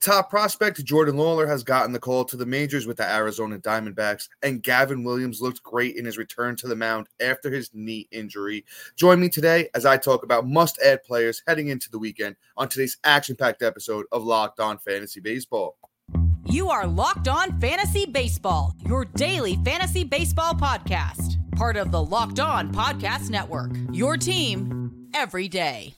Top prospect Jordan Lawlar has gotten the call to the majors with the Arizona Diamondbacks, and Gavin Williams looked great in his return to the mound after his knee injury. Join me today as I talk about must add players heading into the weekend on today's action packed episode of Locked On Fantasy Baseball. You are Locked On Fantasy Baseball, your daily fantasy baseball podcast, part of the Locked On Podcast Network, your team every day.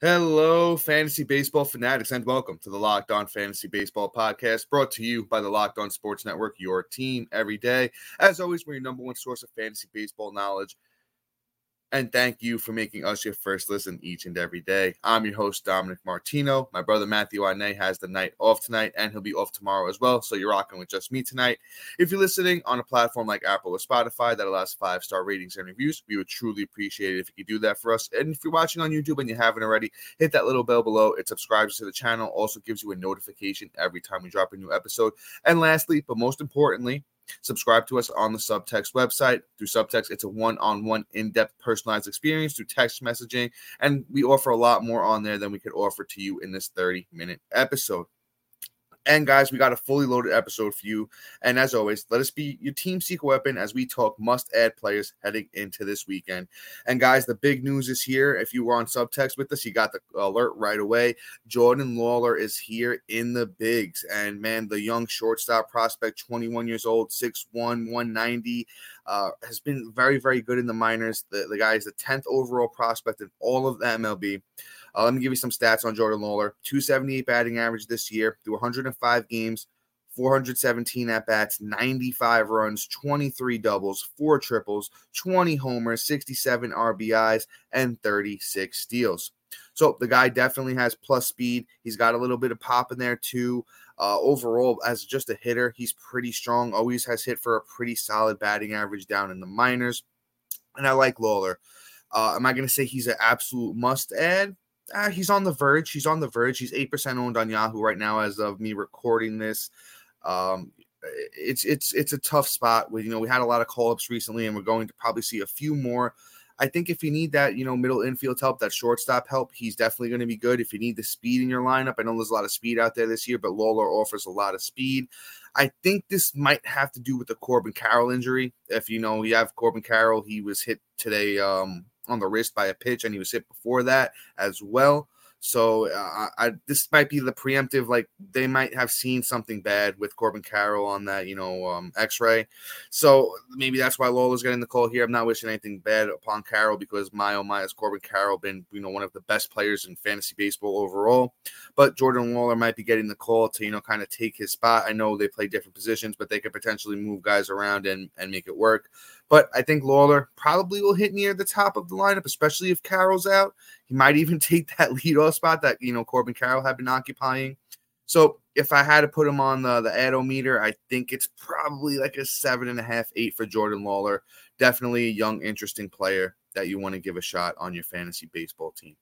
Hello, fantasy baseball fanatics, and welcome to the Locked On Fantasy Baseball Podcast, brought to you by the Locked On Sports Network, your team every day. As always, we're your number one source of fantasy baseball knowledge and thank you for making us your first listen each and every day. I'm your host, Dominic Martino. My brother Matthew Ine has the night off tonight, and he'll be off tomorrow as well. So you're rocking with just me tonight. If you're listening on a platform like Apple or Spotify that allows five star ratings and reviews, we would truly appreciate it if you could do that for us. And if you're watching on YouTube and you haven't already, hit that little bell below. It subscribes to the channel, also gives you a notification every time we drop a new episode. And lastly, but most importantly, Subscribe to us on the Subtext website. Through Subtext, it's a one on one, in depth, personalized experience through text messaging. And we offer a lot more on there than we could offer to you in this 30 minute episode. And guys, we got a fully loaded episode for you. And as always, let us be your team secret weapon as we talk must add players heading into this weekend. And guys, the big news is here. If you were on subtext with us, you got the alert right away. Jordan Lawlar is here in the bigs. And man, the young shortstop prospect, 21 years old, 6'1, 190, uh, has been very, very good in the minors. The, the guy is the 10th overall prospect in all of the MLB. Uh, let me give you some stats on Jordan Lawlar 278 batting average this year through 105 games, 417 at bats, 95 runs, 23 doubles, four triples, 20 homers, 67 RBIs, and 36 steals. So the guy definitely has plus speed. He's got a little bit of pop in there too. Uh, overall, as just a hitter, he's pretty strong. Always has hit for a pretty solid batting average down in the minors. And I like Lawlar. Uh, am I going to say he's an absolute must add? uh, he's on the verge. He's on the verge. He's eight percent owned on Yahoo right now, as of me recording this. Um, it's it's it's a tough spot. We you know we had a lot of call ups recently, and we're going to probably see a few more. I think if you need that, you know, middle infield help, that shortstop help, he's definitely going to be good. If you need the speed in your lineup, I know there's a lot of speed out there this year, but Lawlar offers a lot of speed. I think this might have to do with the Corbin Carroll injury. If you know you have Corbin Carroll, he was hit today um, on the wrist by a pitch, and he was hit before that as well. So uh, I, this might be the preemptive. Like they might have seen something bad with Corbin Carroll on that, you know, um, X-ray. So maybe that's why Lawlar's getting the call here. I'm not wishing anything bad upon Carroll because my oh my has Corbin Carroll been, you know, one of the best players in fantasy baseball overall. But Jordan Lawlar might be getting the call to, you know, kind of take his spot. I know they play different positions, but they could potentially move guys around and and make it work. But I think Lawlar probably will hit near the top of the lineup, especially if Carroll's out. He might even take that leadoff spot that you know Corbin Carroll had been occupying. So if I had to put him on the the Adometer, I think it's probably like a seven and a half, eight for Jordan Lawlar. Definitely a young, interesting player that you want to give a shot on your fantasy baseball team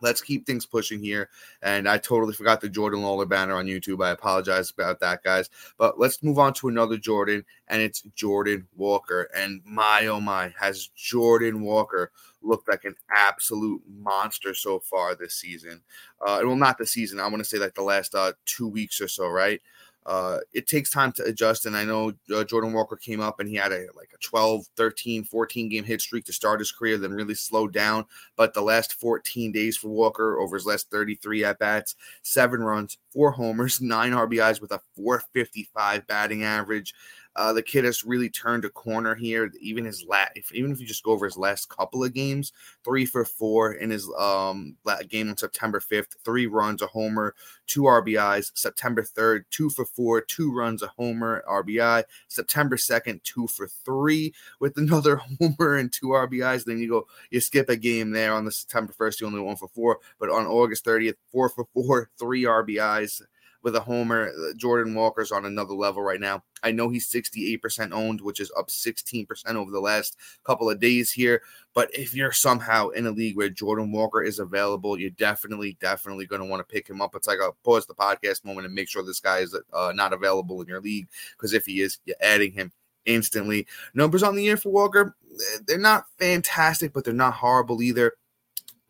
let's keep things pushing here. And I totally forgot the Jordan Lawlar banner on YouTube. I apologize about that, guys. But let's move on to another Jordan, and it's Jordan Walker. And my oh my, has Jordan Walker looked like an absolute monster so far this season? Uh, well, not the season. I want to say like the last uh, two weeks or so, right? Uh, it takes time to adjust. And I know uh, Jordan Walker came up and he had a like a 12, 13, 14 game hit streak to start his career, then really slowed down. But the last 14 days for Walker over his last 33 at bats, seven runs, four homers, nine RBIs with a 455 batting average. Uh, the kid has really turned a corner here. Even his last, if, even if you just go over his last couple of games, three for four in his um game on September 5th, three runs, a homer, two RBIs. September 3rd, two for four, two runs, a homer, RBI. September 2nd, two for three with another homer and two RBIs. Then you go, you skip a game there on the September 1st, you only one for four. But on August 30th, four for four, three RBIs with a homer. Uh, Jordan Walker's on another level right now. I know he's 68% owned, which is up 16% over the last couple of days here. But if you're somehow in a league where Jordan Walker is available, you're definitely, definitely going to want to pick him up. It's like a pause the podcast moment and make sure this guy is uh, not available in your league. Because if he is, you're adding him instantly. Numbers on the year for Walker, they're not fantastic, but they're not horrible either.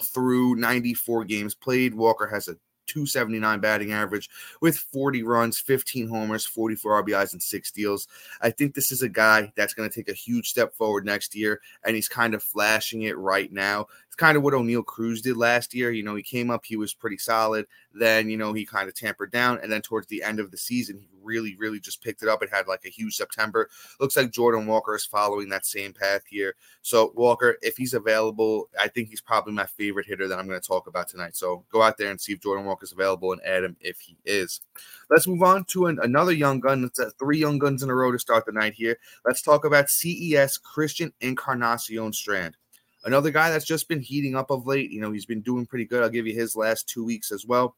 Through 94 games played, Walker has a 279 batting average with 40 runs, 15 homers, 44 RBIs, and six steals. I think this is a guy that's going to take a huge step forward next year, and he's kind of flashing it right now. Kind of what Oneil Cruz did last year. You know, he came up, he was pretty solid. Then, you know, he kind of tampered down, and then towards the end of the season, he really, really just picked it up and had like a huge September. Looks like Jordan Walker is following that same path here. So, Walker, if he's available, I think he's probably my favorite hitter that I'm going to talk about tonight. So, go out there and see if Jordan Walker is available and add him if he is. Let's move on to an, another young gun. It's uh, three young guns in a row to start the night here. Let's talk about CES Christian Encarnacion Strand. Another guy that's just been heating up of late. You know, he's been doing pretty good. I'll give you his last two weeks as well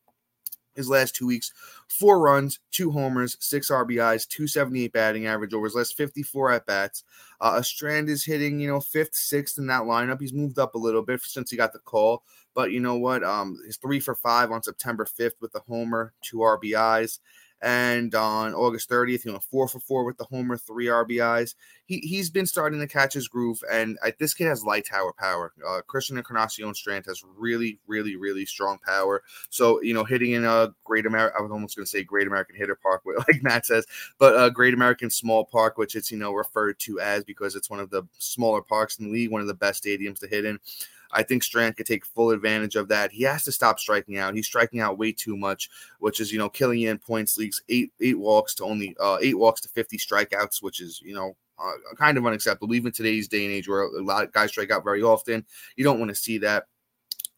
his last two weeks four runs, two homers, six RBIs, 278 batting average over his last 54 at bats. Uh, Strand is hitting, you know, fifth, sixth in that lineup. He's moved up a little bit since he got the call, but you know what? Um, he's three for five on September 5th with the homer, two RBIs. And on August 30th, he went four for four with the homer, three RBIs. He, he's been starting to catch his groove, and uh, this kid has light tower power. Uh, Christian Encarnacion Strand has really, really, really strong power. So, you know, hitting in a Great American, I was almost going to say Great American Hitter Park, like Matt says, but a Great American Small Park, which it's, you know, referred to as because it's one of the smaller parks in the league, one of the best stadiums to hit in. I think Strand could take full advantage of that. He has to stop striking out. He's striking out way too much, which is you know killing in points leagues. Eight eight walks to only uh, eight walks to fifty strikeouts, which is you know uh, kind of unacceptable even today's day and age where a lot of guys strike out very often. You don't want to see that.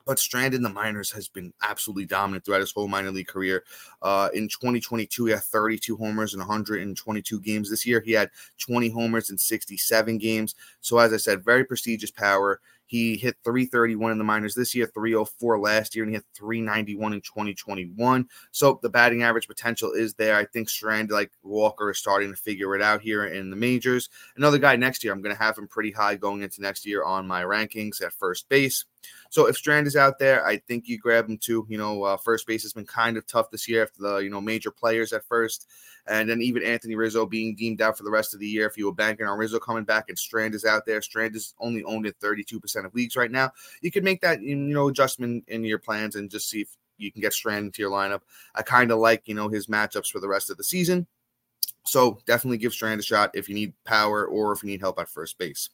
But Strand in the minors has been absolutely dominant throughout his whole minor league career. Uh, in 2022, he had 32 homers in 122 games. This year, he had 20 homers in 67 games. So, as I said, very prestigious power. He hit 331 in the minors this year, 304 last year, and he hit 391 in 2021. So the batting average potential is there. I think Strand, like Walker, is starting to figure it out here in the majors. Another guy next year, I'm going to have him pretty high going into next year on my rankings at first base. So if Strand is out there, I think you grab him too. You know, uh, first base has been kind of tough this year after the you know major players at first, and then even Anthony Rizzo being deemed out for the rest of the year. If you were banking on Rizzo coming back and Strand is out there, Strand is only owned in 32% of leagues right now. You could make that you know adjustment in your plans and just see if you can get Strand into your lineup. I kind of like you know his matchups for the rest of the season. So definitely give Strand a shot if you need power or if you need help at first base.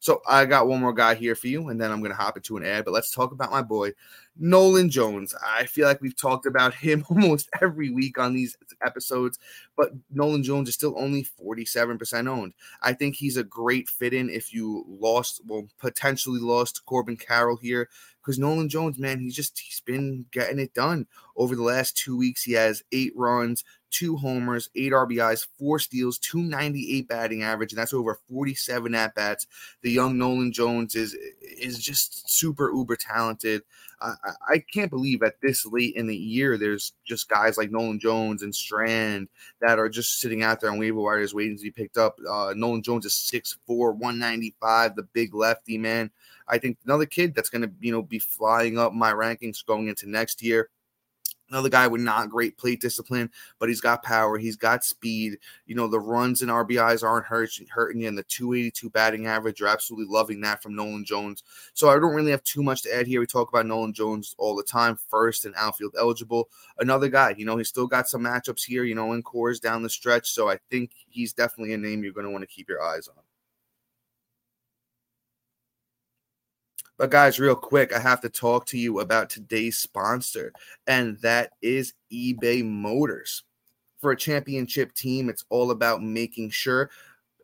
So I got one more guy here for you, and then I'm going to hop into an ad. But let's talk about my boy, Nolan Jones. I feel like we've talked about him almost every week on these episodes, but Nolan Jones is still only 47% owned. I think he's a great fit in if you lost, well, potentially lost Corbin Carroll here because Nolan Jones, man, he's just he's been getting it done over the last two weeks. He has eight runs, two homers, eight RBIs, four steals, 298 batting average, and that's over 47 at bats. The young Nolan Jones is is just super uber talented. I, I can't believe at this late in the year, there's just guys like Nolan Jones and Strand that are just sitting out there on waiver wires waiting to be picked up. Uh, Nolan Jones is 6'4, 195, the big lefty man. I think another kid that's going to, you know, be flying up my rankings going into next year. Another guy with not great plate discipline, but he's got power. He's got speed. You know, the runs and RBIs aren't hurting, hurting you. And the 282 batting average, you're absolutely loving that from Nolan Jones. So I don't really have too much to add here. We talk about Nolan Jones all the time, first and outfield eligible. Another guy, you know, he's still got some matchups here, you know, in Coors down the stretch. So I think he's definitely a name you're going to want to keep your eyes on. But, guys, real quick, I have to talk to you about today's sponsor, and that is eBay Motors. For a championship team, it's all about making sure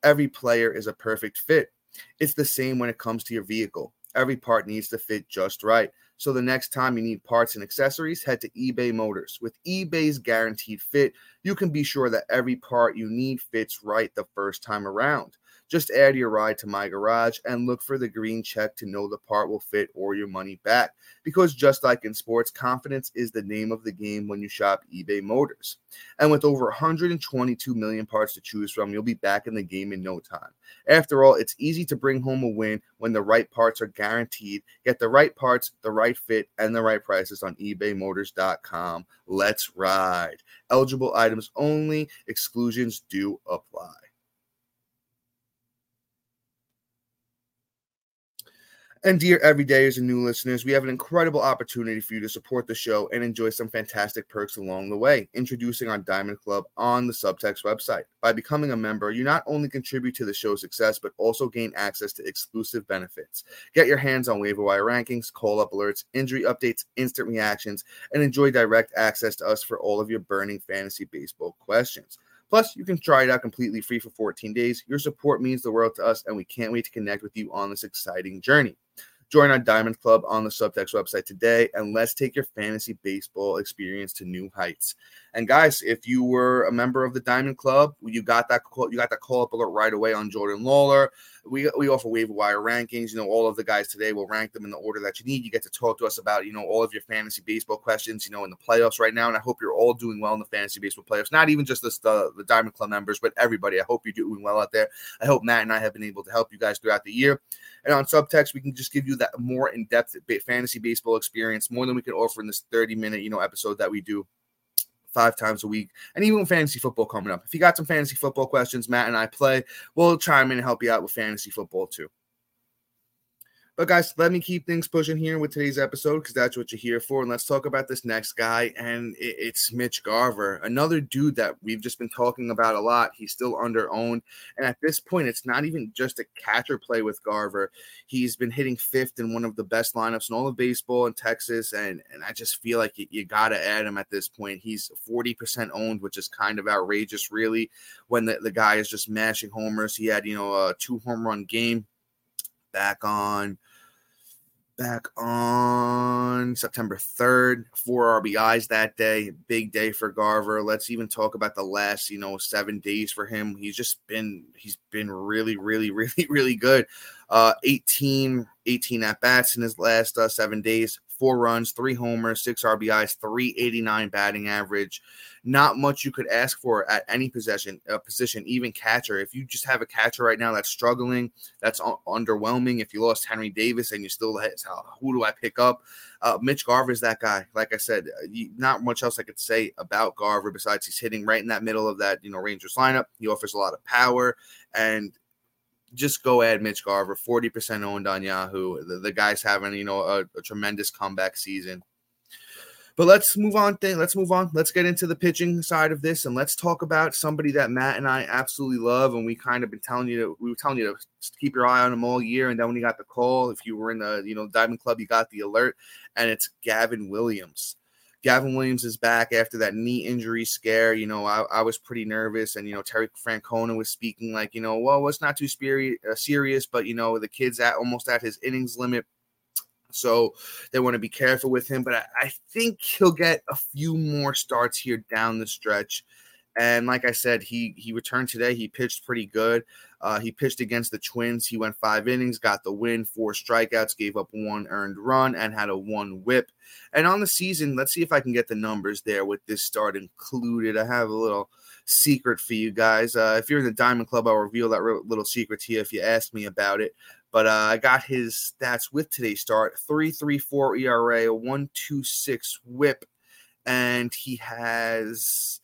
every player is a perfect fit. It's the same when it comes to your vehicle. Every part needs to fit just right. So the next time you need parts and accessories, head to eBay Motors. With eBay's guaranteed fit, you can be sure that every part you need fits right the first time around. Just add your ride to my garage and look for the green check to know the part will fit or your money back. Because just like in sports, confidence is the name of the game when you shop eBay Motors. And with over 122 million parts to choose from, you'll be back in the game in no time. After all, it's easy to bring home a win when the right parts are guaranteed. Get the right parts, the right fit, and the right prices on ebaymotors.com. Let's ride. Eligible items only, exclusions do apply. And dear everydayers and new listeners, we have an incredible opportunity for you to support the show and enjoy some fantastic perks along the way. Introducing our Diamond Club on the Subtext website. By becoming a member, you not only contribute to the show's success, but also gain access to exclusive benefits. Get your hands on waiver wire rankings, call up alerts, injury updates, instant reactions, and enjoy direct access to us for all of your burning fantasy baseball questions. Plus, you can try it out completely free for 14 days. Your support means the world to us, and we can't wait to connect with you on this exciting journey. Join our Diamond Club on the Subtext website today, and let's take your fantasy baseball experience to new heights. And guys, if you were a member of the Diamond Club, you got that call, you got that call up alert right away on Jordan Lawlar. We we offer waiver wire rankings. You know, all of the guys today will rank them in the order that you need. You get to talk to us about you know all of your fantasy baseball questions. You know, in the playoffs right now, and I hope you're all doing well in the fantasy baseball playoffs. Not even just the the, the Diamond Club members, but everybody. I hope you're doing well out there. I hope Matt and I have been able to help you guys throughout the year. And on Subtext, we can just give you that more in depth fantasy baseball experience, more than we can offer in this 30 minute you know episode that we do five times a week, and even fantasy football coming up. If you got some fantasy football questions, Matt and I play, we'll chime in and help you out with fantasy football too. But guys, let me keep things pushing here with today's episode because that's what you're here for. And let's talk about this next guy, and it's Mitch Garver, another dude that we've just been talking about a lot. He's still under owned, and at this point, it's not even just a catcher play with Garver. He's been hitting fifth in one of the best lineups in all of baseball in Texas, and and I just feel like you, you got to add him at this point. He's 40% owned, which is kind of outrageous, really, when the, the guy is just mashing homers. He had you know a two home run game back on back on September 3rd. Four RBIs that day. Big day for Garver. Let's even talk about the last, you know, seven days for him. He's just been he's been really, really, really, really good. Uh 18, 18 at bats in his last uh, seven days four runs, three homers, six RBIs, 389 batting average. Not much you could ask for at any possession uh, position, even catcher. If you just have a catcher right now that's struggling, that's un- underwhelming. If you lost Henry Davis and you still who do I pick up? Uh, Mitch Garver is that guy. Like I said, uh, not much else I could say about Garver besides he's hitting right in that middle of that you know Rangers lineup. He offers a lot of power and just go add Mitch Garver, 40% owned on Yahoo. The, the guy's having, you know, a, a, tremendous comeback season. But let's move on. Th- let's move on. Let's get into the pitching side of this, and let's talk about somebody that Matt and I absolutely love. And we kind of been telling you to, we were telling you to keep your eye on him all year. And then when he got the call, if you were in the, you know, Diamond Club, you got the alert, and it's Gavin Williams. Gavin Williams is back after that knee injury scare. You know, I, I was pretty nervous, and you know, Terry Francona was speaking like, you know, well, it's not too spiri- uh, serious, but you know, the kid's at almost at his innings limit. So they want to be careful with him, but I, I think he'll get a few more starts here down the stretch. And like I said, he he returned today. He pitched pretty good. Uh, he pitched against the Twins. He went five innings, got the win, four strikeouts, gave up one earned run, and had a one whip. And on the season, let's see if I can get the numbers there with this start included. I have a little secret for you guys. Uh, if you're in the Diamond Club, I'll reveal that little secret to you if you ask me about it. But uh, I got his stats with today's start: three three four ERA, one two six WHIP, and he has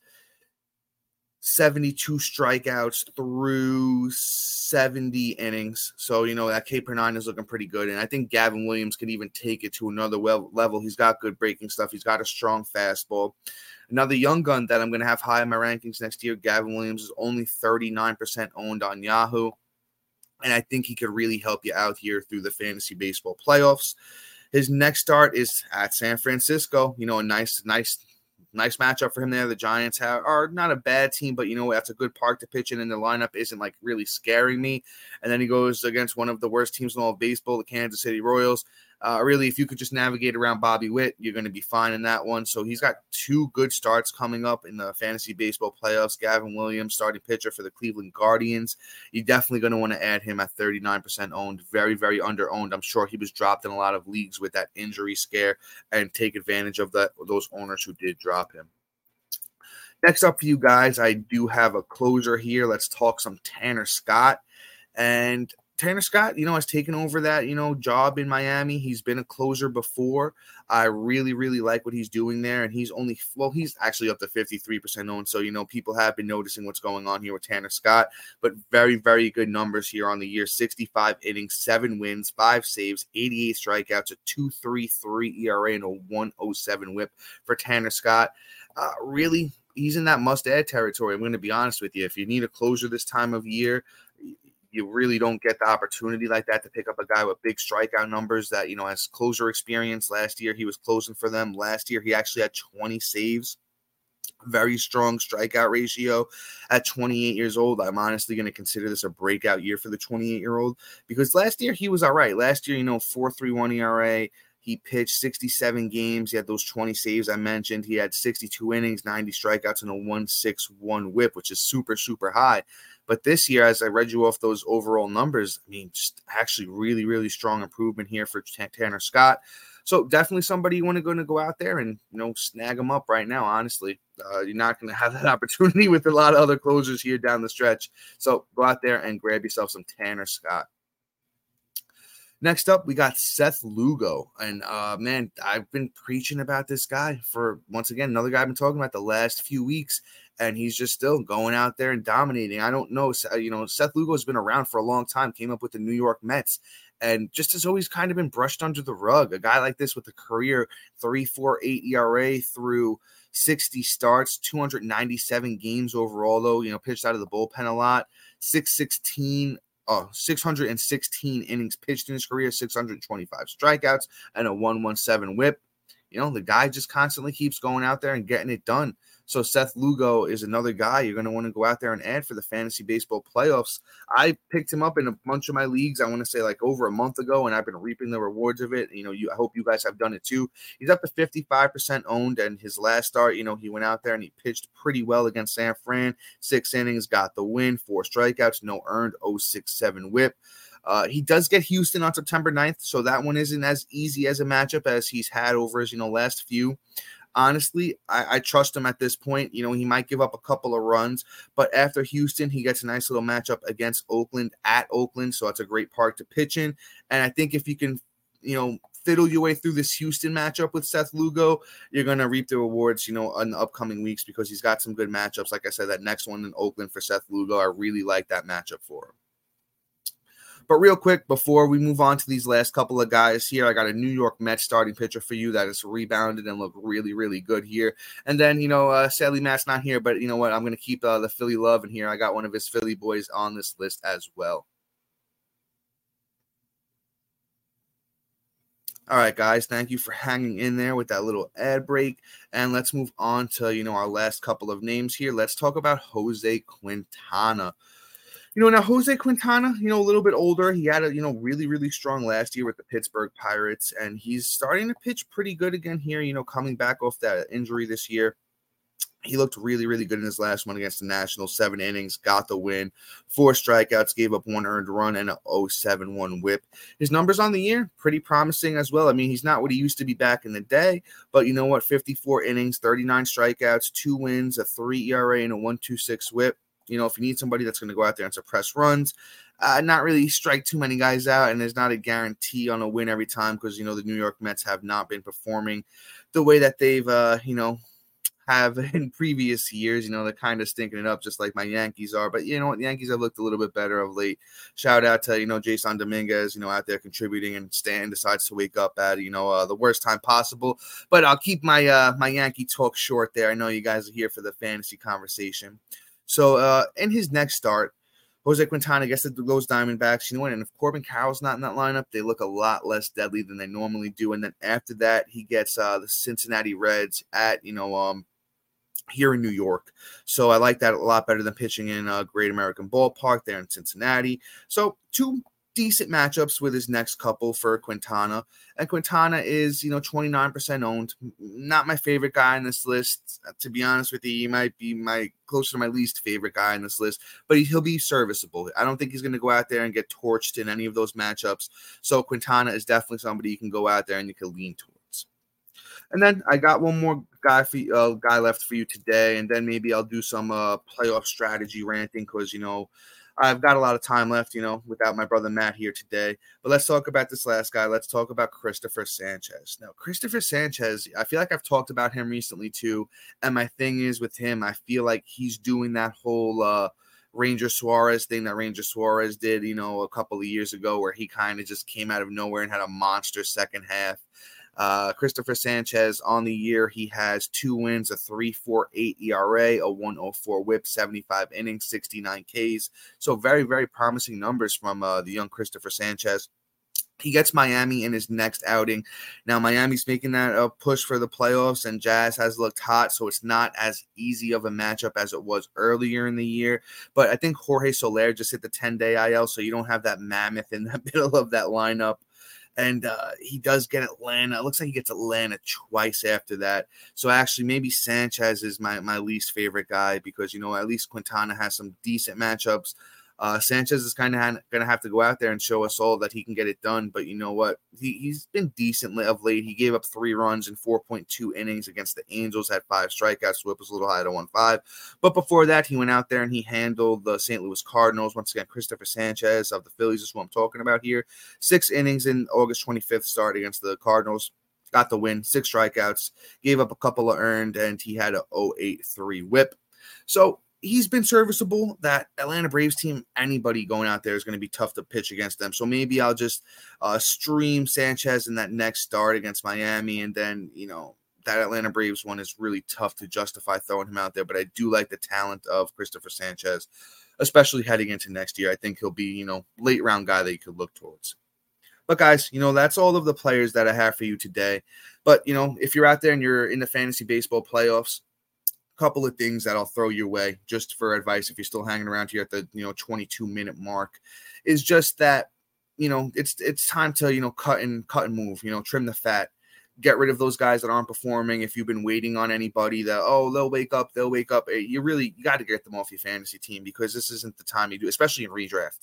72 strikeouts through 70 innings. So, you know, that K per nine is looking pretty good. And I think Gavin Williams can even take it to another level. He's got good breaking stuff, he's got a strong fastball. Another young gun that I'm going to have high in my rankings next year, Gavin Williams, is only 39% owned on Yahoo. And I think he could really help you out here through the fantasy baseball playoffs. His next start is at San Francisco. You know, a nice, nice nice matchup for him there. The Giants have, are not a bad team, but you know that's a good park to pitch in, and the lineup isn't like really scaring me. And then he goes against one of the worst teams in all of baseball, the Kansas City Royals. Uh, really, if you could just navigate around Bobby Witt, you're going to be fine in that one. So he's got two good starts coming up in the fantasy baseball playoffs. Gavin Williams, starting pitcher for the Cleveland Guardians. You're definitely going to want to add him at 39% owned. Very, very under owned. I'm sure he was dropped in a lot of leagues with that injury scare and take advantage of that those owners who did drop him. Next up for you guys, I do have a closer here. Let's talk some Tanner Scott. And Tanner Scott, you know, has taken over that, you know, job in Miami. He's been a closer before. I really, really like what he's doing there. And he's only, well, he's actually up to 53% owned. So, you know, people have been noticing what's going on here with Tanner Scott, but very, very good numbers here on the year 65 innings, seven wins, five saves, 88 strikeouts, a 2.33 ERA, and a 107 whip for Tanner Scott. Uh, really, he's in that must add territory. I'm going to be honest with you. If you need a closer this time of year, you really don't get the opportunity like that to pick up a guy with big strikeout numbers that you know has closer experience. Last year he was closing for them. Last year he actually had 20 saves. Very strong strikeout ratio at 28 years old. I'm honestly going to consider this a breakout year for the 28 year old because last year he was all right. Last year, you know, 4.31 ERA. He pitched 67 games. He had those 20 saves I mentioned. He had 62 innings, 90 strikeouts, and a 161 whip, which is super, super high. But this year, as I read you off those overall numbers, I mean, just actually really, really strong improvement here for Tanner Scott. So definitely somebody you want to go to go out there and you know snag them up right now. Honestly, uh, you're not going to have that opportunity with a lot of other closers here down the stretch. So go out there and grab yourself some Tanner Scott. Next up, we got Seth Lugo. And uh, man, I've been preaching about this guy for once again, another guy I've been talking about the last few weeks, and he's just still going out there and dominating. I don't know, you know, Seth Lugo has been around for a long time, came up with the New York Mets, and just has always kind of been brushed under the rug. A guy like this with a career 3.48 ERA through 60 starts, 297 games overall, though, you know, pitched out of the bullpen a lot, 616 uh, 616 innings pitched in his career, 625 strikeouts, and a 117 whip. You know, the guy just constantly keeps going out there and getting it done. So Seth Lugo is another guy you're going to want to go out there and add for the fantasy baseball playoffs. I picked him up in a bunch of my leagues. I want to say like over a month ago, and I've been reaping the rewards of it. You know, you I hope you guys have done it too. He's up to 55% owned, and his last start, you know, he went out there and he pitched pretty well against San Fran. Six innings, got the win, four strikeouts, no earned, 067 whip. Uh, he does get Houston on September 9th, so that one isn't as easy as a matchup as he's had over his you know last few honestly, I, I, trust him at this point. You know, he might give up a couple of runs, but after Houston, he gets a nice little matchup against Oakland at Oakland. So that's a great park to pitch in. And I think if you can, you know, fiddle your way through this Houston matchup with Seth Lugo, you're going to reap the rewards, you know, in the upcoming weeks because he's got some good matchups. Like I said, that next one in Oakland for Seth Lugo, I really like that matchup for him. But real quick, before we move on to these last couple of guys here, I got a New York Mets starting pitcher for you that has rebounded and looked really, really good here. And then, you know, uh, sadly, Matt's not here, but you know what? I'm going to keep uh, the Philly love in here. I got one of his Philly boys on this list as well. All right, guys, thank you for hanging in there with that little ad break. And let's move on to, you know, our last couple of names here. Let's talk about Jose Quintana. You know, now Jose Quintana, you know, a little bit older. He had a, you know, really, really strong last year with the Pittsburgh Pirates, and he's starting to pitch pretty good again here, you know, coming back off that injury this year. He looked really, really good in his last one against the Nationals. Seven innings, got the win, four strikeouts, gave up one earned run, and a 071 whip. His numbers on the year, pretty promising as well. I mean, he's not what he used to be back in the day, but you know what? 54 innings, 39 strikeouts, two wins, a three ERA, and a 126 whip. You know, if you need somebody that's going to go out there and suppress runs, uh, not really strike too many guys out, and there's not a guarantee on a win every time because you know the New York Mets have not been performing the way that they've uh, you know have in previous years. You know, they're kind of stinking it up just like my Yankees are. But you know what? The Yankees have looked a little bit better of late. Shout out to, you know, Jasson Dominguez, you know, out there contributing and Stan decides to wake up at, you know, uh, the worst time possible. But I'll keep my uh my Yankee talk short there. I know you guys are here for the fantasy conversation. So uh, in his next start, Jose Quintana gets the those Diamondbacks. You know what? And if Corbin Carroll's not in that lineup, they look a lot less deadly than they normally do. And then after that, he gets uh, the Cincinnati Reds at you know um here in New York. So I like that a lot better than pitching in a Great American Ballpark there in Cincinnati. So two decent matchups with his next couple for Quintana. And Quintana is, you know, 29% owned. Not my favorite guy on this list. To be honest with you, he might be my closer to my least favorite guy on this list, but he, will be serviceable. I don't think he's going to go out there and get torched in any of those matchups. So Quintana is definitely somebody you can go out there and you can lean towards. And then I got one more guy for uh, guy left for you today, and then maybe I'll do some uh, playoff strategy ranting because you know I've got a lot of time left, you know, without my brother Matt here today. But let's talk about this last guy. Let's talk about Cristopher Sanchez. Now, Cristopher Sanchez, I feel like I've talked about him recently too. And my thing is with him, I feel like he's doing that whole uh Ranger Suarez thing that Ranger Suarez did, you know, a couple of years ago, where he kind of just came out of nowhere and had a monster second half. Uh, Cristopher Sanchez on the year, he has two wins, a 3.48 ERA, a 104 whip, 75 innings, 69 Ks. So very, very promising numbers from uh, the young Cristopher Sanchez. He gets Miami in his next outing. Now, Miami's making that a push for the playoffs, and Jazz has looked hot, so it's not as easy of a matchup as it was earlier in the year. But I think Jorge Soler just hit the 10 day IL, so you don't have that mammoth in the middle of that lineup and uh, he does get Atlanta. It looks like he gets Atlanta twice after that. So actually, maybe Sanchez is my my least favorite guy because you know at least Quintana has some decent matchups. Uh, Sanchez is kind of ha- going to have to go out there and show us all that he can get it done. But you know what? He, he's been decent of late. He gave up three runs in 4.2 innings against the Angels, had five strikeouts. Whip was a little high to 1 5. But before that, he went out there and he handled the St. Louis Cardinals. Once again, Cristopher Sanchez of the Phillies is who I'm talking about here. Six innings in August 25th start against the Cardinals got the win, six strikeouts, gave up a couple of earned, and he had a 083 whip. So he's been serviceable. That Atlanta Braves team, anybody going out there is going to be tough to pitch against them. So maybe I'll just uh, stream Sanchez in that next start against Miami, and then you know that Atlanta Braves one is really tough to justify throwing him out there. But I do like the talent of Cristopher Sanchez, especially heading into next year. I think he'll be you know late round guy that you could look towards. But guys, you know that's all of the players that I have for you today. But you know if you're out there and you're in the fantasy baseball playoffs couple of things that I'll throw your way just for advice if you're still hanging around here at the you know 22 minute mark is just that you know it's it's time to you know cut and cut and move you know trim the fat get rid of those guys that aren't performing. If you've been waiting on anybody that, oh, they'll wake up, they'll wake up, eh, you really you got to get them off your fantasy team because this isn't the time you do, especially in redraft.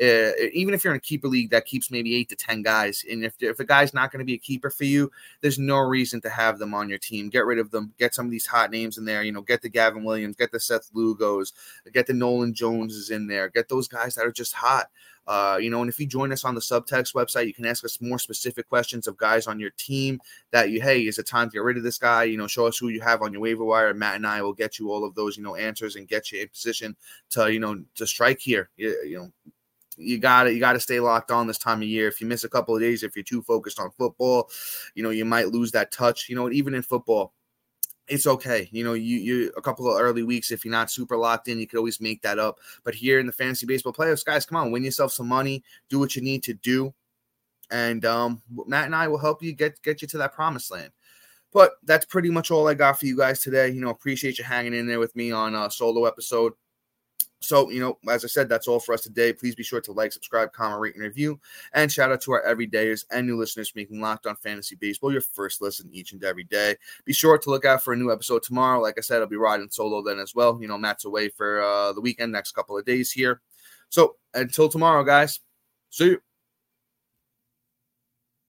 Uh, even if you're in a keeper league that keeps maybe eight to 10 guys, and if, if a guy's not going to be a keeper for you, there's no reason to have them on your team. Get rid of them, get some of these hot names in there, you know, get the Gavin Williams, get the Seth Lugos, get the Nolan Joneses in there, get those guys that are just hot. Uh, you know, and if you join us on the subtext website, you can ask us more specific questions of guys on your team that you, hey, is it time to get rid of this guy? You know, show us who you have on your waiver wire. Matt and I will get you all of those, you know, answers and get you in position to, you know, to strike here. You, you know, you got to you got to stay locked on this time of year. If you miss a couple of days, if you're too focused on football, you know you might lose that touch. You know, even in football, it's okay. You know, you you a couple of early weeks if you're not super locked in, you could always make that up. But here in the fantasy baseball playoffs, guys, come on, win yourself some money, do what you need to do, and um, Matt and I will help you get get you to that promised land. But that's pretty much all I got for you guys today. You know, appreciate you hanging in there with me on a solo episode. So, you know, as I said, that's all for us today. Please be sure to like, subscribe, comment, rate, and review. And shout out to our everydayers and new listeners for making Locked On Fantasy Baseball your first listen each and every day. Be sure to look out for a new episode tomorrow. Like I said, I'll be riding solo then as well. You know, Matt's away for uh, the weekend, next couple of days here. So until tomorrow, guys, see you.